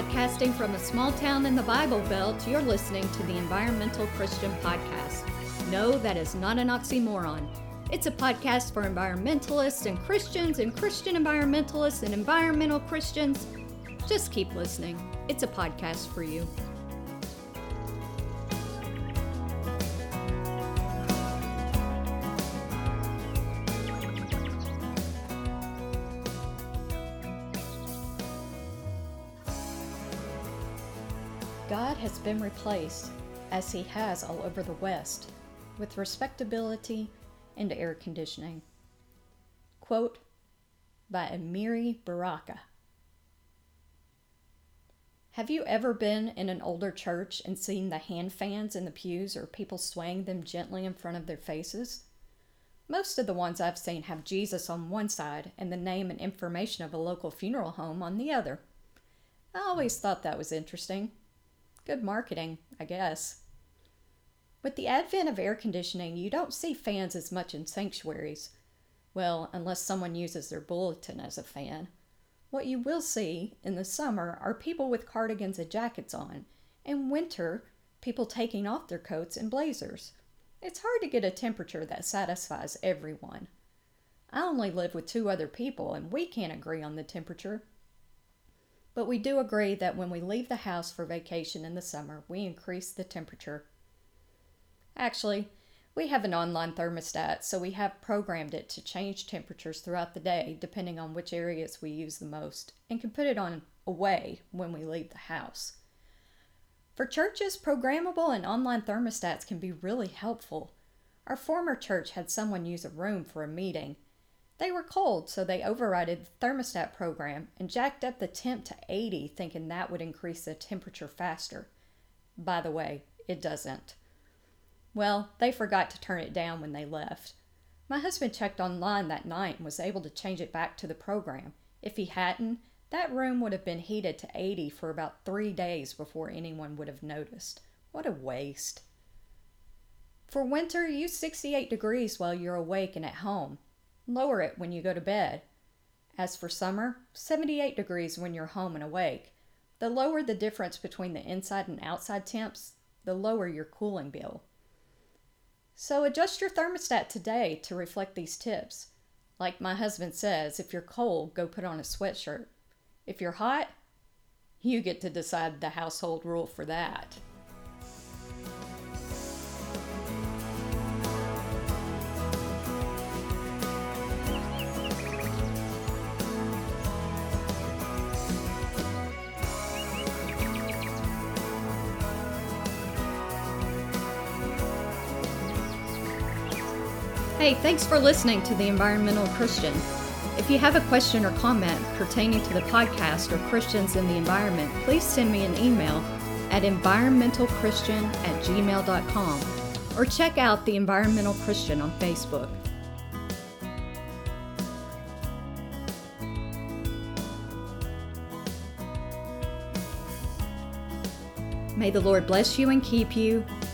Podcasting from a small town in the Bible Belt, you're listening to the Environmental Christian Podcast. No, that is not an oxymoron. It's a podcast for environmentalists and Christians and Christian environmentalists and environmental Christians. Just keep listening. It's a podcast for you. God has been replaced, as he has all over the West, with respectability and air conditioning. Quote by Amiri Baraka. Have you ever been in an older church and seen the hand fans in the pews or people swaying them gently in front of their faces? Most of the ones I've seen have Jesus on one side and the name and information of a local funeral home on the other. I always thought that was interesting. Good marketing, I guess. With the advent of air conditioning, you don't see fans as much in sanctuaries. Well, unless someone uses their bulletin as a fan. What you will see in the summer are people with cardigans and jackets on. In winter, people taking off their coats and blazers. It's hard to get a temperature that satisfies everyone. I only live with two other people, and we can't agree on the temperature. But we do agree that when we leave the house for vacation in the summer, we increase the temperature. Actually, we have an online thermostat, so we have programmed it to change temperatures throughout the day depending on which areas we use the most and can put it on away when we leave the house. For churches, programmable and online thermostats can be really helpful. Our former church had someone use a room for a meeting they were cold, so they overrided the thermostat program and jacked up the temp to 80, thinking that would increase the temperature faster. By the way, it doesn't. Well, they forgot to turn it down when they left. My husband checked online that night and was able to change it back to the program. If he hadn't, that room would have been heated to 80 for about three days before anyone would have noticed. What a waste. For winter, use 68 degrees while you're awake and at home. Lower it when you go to bed. As for summer, 78 degrees when you're home and awake. The lower the difference between the inside and outside temps, the lower your cooling bill. So adjust your thermostat today to reflect these tips. Like my husband says, if you're cold, go put on a sweatshirt. If you're hot, you get to decide the household rule for that. Hey, thanks for listening to The Environmental Christian. If you have a question or comment pertaining to the podcast or Christians in the environment, please send me an email at environmentalchristian at gmail.com or check out The Environmental Christian on Facebook. May the Lord bless you and keep you.